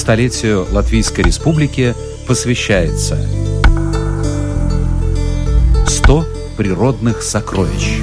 столетию Латвийской Республики посвящается 100 природных сокровищ.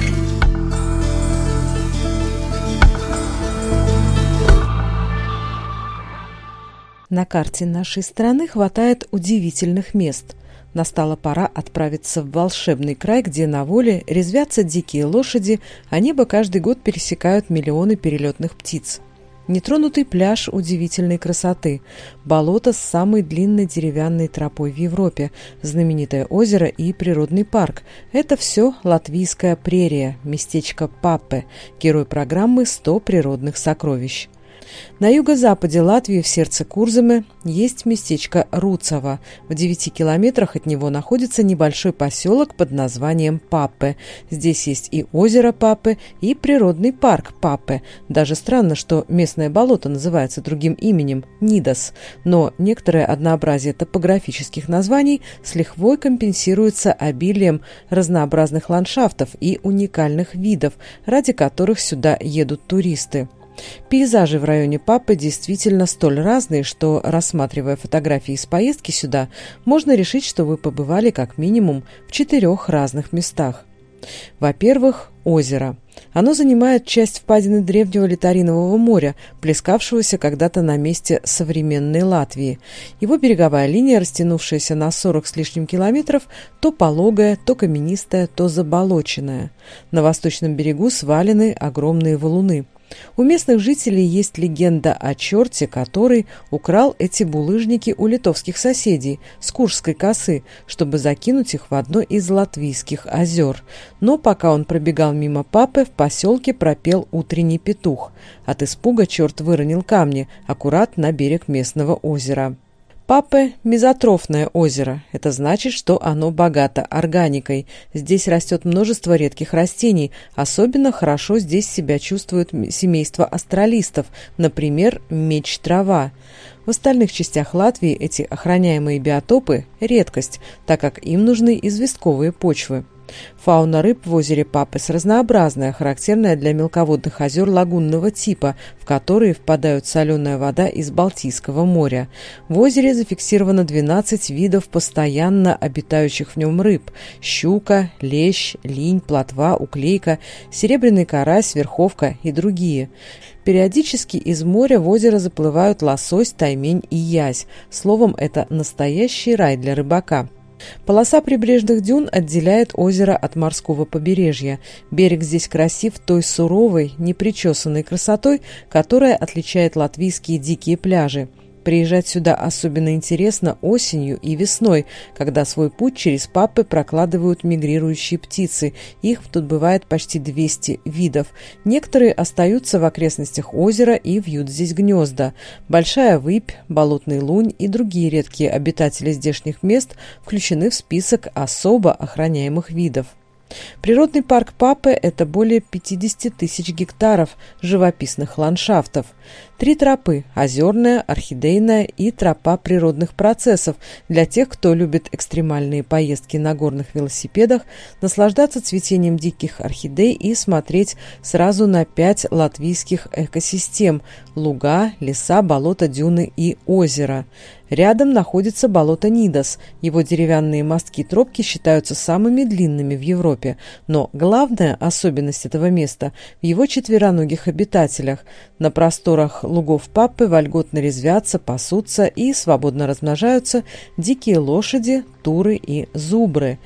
На карте нашей страны хватает удивительных мест. Настала пора отправиться в волшебный край, где на воле резвятся дикие лошади, а небо каждый год пересекают миллионы перелетных птиц. Нетронутый пляж удивительной красоты, болото с самой длинной деревянной тропой в Европе, знаменитое озеро и природный парк. Это все латвийская прерия, местечко Паппе, герой программы «100 природных сокровищ». На юго-западе Латвии, в сердце Курзамы, есть местечко Руцево. В 9 километрах от него находится небольшой поселок под названием Папе. Здесь есть и озеро Папе, и природный парк Папе. Даже странно, что местное болото называется другим именем – Нидас. Но некоторое однообразие топографических названий с лихвой компенсируется обилием разнообразных ландшафтов и уникальных видов, ради которых сюда едут туристы. Пейзажи в районе Папы действительно столь разные, что, рассматривая фотографии из поездки сюда, можно решить, что вы побывали как минимум в четырех разных местах. Во-первых, озеро. Оно занимает часть впадины древнего Литаринового моря, плескавшегося когда-то на месте современной Латвии. Его береговая линия, растянувшаяся на 40 с лишним километров, то пологая, то каменистая, то заболоченная. На восточном берегу свалены огромные валуны – у местных жителей есть легенда о черте, который украл эти булыжники у литовских соседей с Куршской косы, чтобы закинуть их в одно из латвийских озер. Но пока он пробегал мимо папы, в поселке пропел утренний петух. От испуга черт выронил камни аккурат на берег местного озера. Папе – мезотрофное озеро. Это значит, что оно богато органикой. Здесь растет множество редких растений. Особенно хорошо здесь себя чувствует семейство астралистов, например, меч-трава. В остальных частях Латвии эти охраняемые биотопы – редкость, так как им нужны известковые почвы. Фауна рыб в озере Папес разнообразная, характерная для мелководных озер лагунного типа, в которые впадают соленая вода из Балтийского моря. В озере зафиксировано 12 видов постоянно обитающих в нем рыб – щука, лещ, линь, плотва, уклейка, серебряный карась, верховка и другие. Периодически из моря в озеро заплывают лосось, таймень и язь. Словом, это настоящий рай для рыбака – Полоса прибрежных дюн отделяет озеро от морского побережья. Берег здесь красив той суровой, непричесанной красотой, которая отличает латвийские дикие пляжи. Приезжать сюда особенно интересно осенью и весной, когда свой путь через Папы прокладывают мигрирующие птицы. Их тут бывает почти 200 видов. Некоторые остаются в окрестностях озера и вьют здесь гнезда. Большая выпь, болотный лунь и другие редкие обитатели здешних мест включены в список особо охраняемых видов. Природный парк Папы – это более 50 тысяч гектаров живописных ландшафтов. Три тропы – озерная, орхидейная и тропа природных процессов для тех, кто любит экстремальные поездки на горных велосипедах, наслаждаться цветением диких орхидей и смотреть сразу на пять латвийских экосистем – луга, леса, болота, дюны и озеро. Рядом находится болото Нидас. Его деревянные мостки тропки считаются самыми длинными в Европе. Но главная особенность этого места в его четвероногих обитателях. На просторах лугов Паппы вольготно резвятся, пасутся и свободно размножаются дикие лошади, туры и зубры.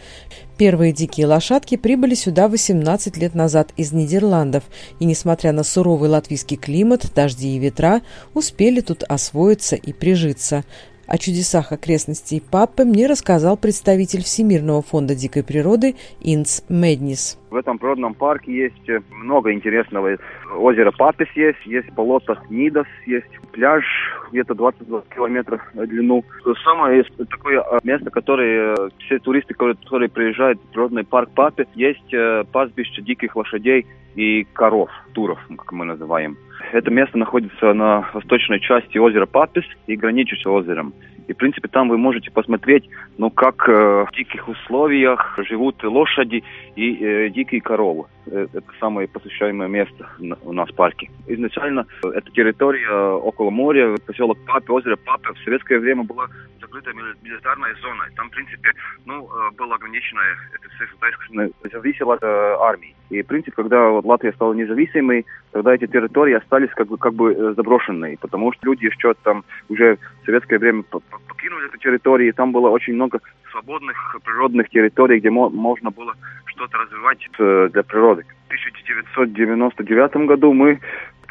Первые дикие лошадки прибыли сюда 18 лет назад из Нидерландов, и, несмотря на суровый латвийский климат, дожди и ветра, успели тут освоиться и прижиться. О чудесах окрестностей Папе мне рассказал представитель Всемирного фонда дикой природы Интс Меднис. В этом природном парке есть э, много интересного. Озеро Папес есть, есть болото Нидас, есть пляж где-то 22 километров в длину. Самое такое э, место, которое э, все туристы, которые приезжают в природный парк Папе, есть пастбище диких лошадей и коров, туров, как мы называем. Это место находится на восточной части озера Папис и граничит с озером. И, в принципе, там вы можете посмотреть, ну, как э, в диких условиях живут лошади и э, дикие коровы. Э, это самое посещаемое место у нас в парке. Изначально э, эта территория около моря, поселок Папе, озеро Папе, в советское время была закрытая милитарная зона. Там, в принципе, ну, было ограничено, это все зависело от армии. И, в принципе, когда вот Латвия стала независимой, тогда эти территории остались как бы, как бы заброшенные, потому что люди еще там уже в советское время покинули эту территорию, и там было очень много свободных природных территорий, где мо- можно было что-то развивать э, для природы. В 1999 году мы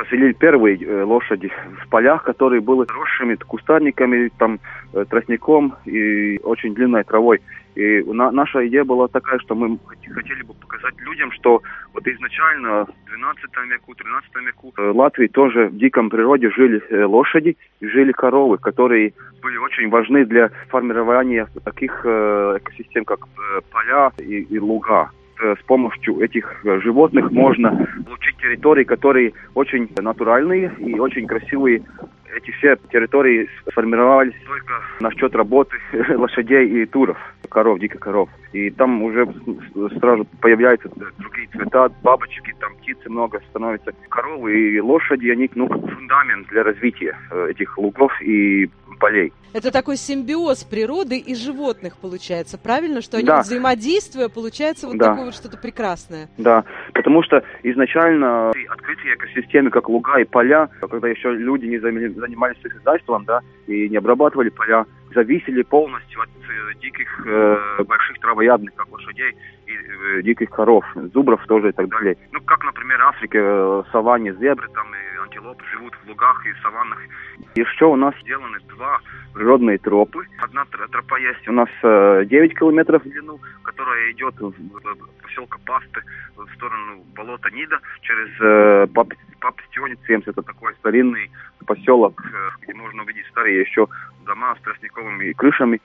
поселили первые э, лошади в полях, которые были росшими кустарниками, там, э, тростником и очень длинной травой. И на, наша идея была такая, что мы хотели бы показать людям, что вот изначально в 12 веку, 13 веку в Латвии тоже в диком природе жили лошади и жили коровы, которые были очень важны для формирования таких экосистем, как поля и, и луга. Э, с помощью этих э, животных можно получить территории, которые очень натуральные и очень красивые. Эти все территории сформировались только насчет работы лошадей и туров, коров, диких коров. И там уже сразу появляются другие цвета, бабочки, там птицы много становится. Коровы и лошади, они ну, фундамент для развития э, этих лугов и полей. Это такой симбиоз природы и животных получается, правильно? Что они да. взаимодействуя, получается вот да. такое вот что-то прекрасное. Да, потому что изначально открытие экосистемы, как луга и поля, когда еще люди не занимались сельскохозяйством, да, и не обрабатывали поля, зависели полностью от э, диких э, больших травоядных, как лошадей, и э, диких коров, зубров тоже и так далее. Ну, как, например, в Африке, э, саванне, зебры там и антилопы живут в лугах и саваннах. Еще у нас сделаны два природные тропы. Одна тропа есть у нас 9 э, километров в длину, которая идет в поселка Пасты в сторону болота Нида через э, Папстионец 70. Это такой старинный поселок, э, где можно увидеть старые еще дома с тростниковыми крышами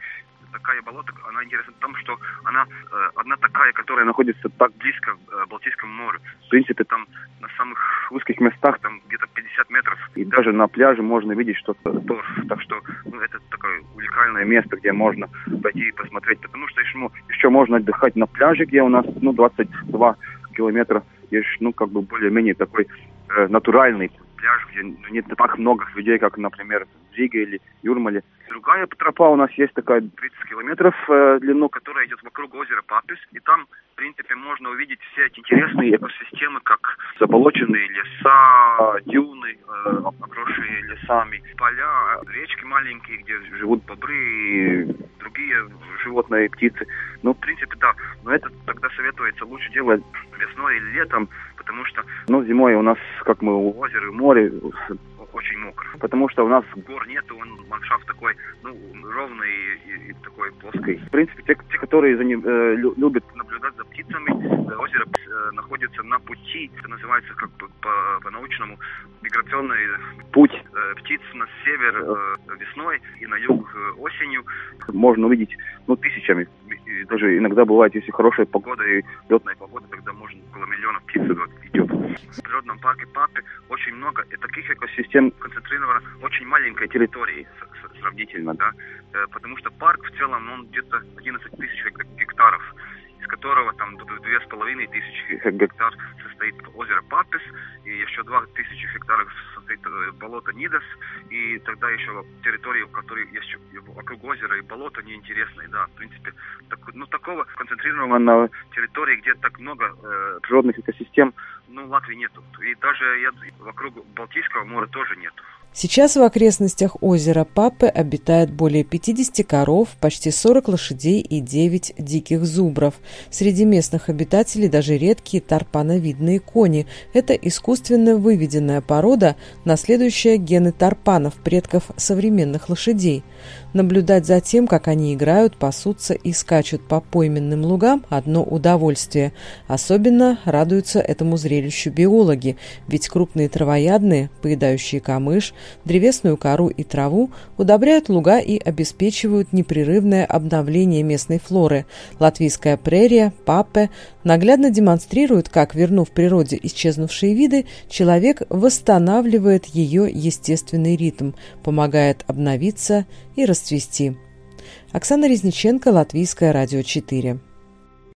такая болото, она интересна в том, что она э, одна такая, которая находится так близко к э, Балтийскому морю. В принципе, там на самых узких местах, там где-то 50 метров, и даже на пляже можно видеть что-то торф. Так что ну, это такое уникальное место, где можно пойти и посмотреть. Потому что еще, еще можно отдыхать на пляже, где у нас ну, 22 километра. Есть, ну, как бы более-менее такой э, натуральный пляж, где ну, нет так много людей, как, например, в Риге или Юрмале. Другая тропа у нас есть такая 30 километров э, длину, которая идет вокруг озера Папис. И там, в принципе, можно увидеть все эти интересные экосистемы, как заболоченные леса, дюны, э, обросшие лесами, поля, речки маленькие, где живут бобры и другие животные, птицы. Ну, в принципе, да. Но это тогда советуется лучше делать весной или летом, потому что, ну, зимой у нас, как мы у озера, у моря, очень мокро. Потому что у нас гор нету, он ландшафт такой, ну, ровный и, и такой плоский. В принципе, те, те которые за ним, э, любят наблюдать за птицами, э, озеро э, находится на пути, это называется как бы по, по-научному миграционный путь э, птиц на север э, весной и на юг э, осенью. Можно увидеть, ну, тысячами. И даже иногда бывает, если хорошая погода и летная погода, тогда можно около миллиона птиц идет. В природном парке Папе очень много таких экосистем концентрировано очень маленькой территории сравнительно, да, э, потому что парк в целом, он где-то 11 тысяч гектаров, из которого там две с половиной тысячи гектар состоит озеро Папес, и еще два тысячи гектаров состоит э, болото Нидас, и тогда еще территории, которые есть вокруг озера и болота, неинтересные, да, в принципе, так, ну, такого концентрированного территории, где так много э, природных экосистем, ну, Латвии нету. И даже я, вокруг Балтийского моря тоже нету. Сейчас в окрестностях озера Папы обитает более 50 коров, почти 40 лошадей и 9 диких зубров. Среди местных обитателей даже редкие тарпановидные кони. Это искусственно выведенная порода, наследующая гены тарпанов, предков современных лошадей. Наблюдать за тем, как они играют, пасутся и скачут по пойменным лугам – одно удовольствие. Особенно радуются этому зрелищу биологи, ведь крупные травоядные, поедающие камыш, древесную кору и траву, удобряют луга и обеспечивают непрерывное обновление местной флоры. Латвийская прерия, папе наглядно демонстрирует, как, вернув природе исчезнувшие виды, человек восстанавливает ее естественный ритм, помогает обновиться и расцвести. Оксана Резниченко, Латвийское радио 4.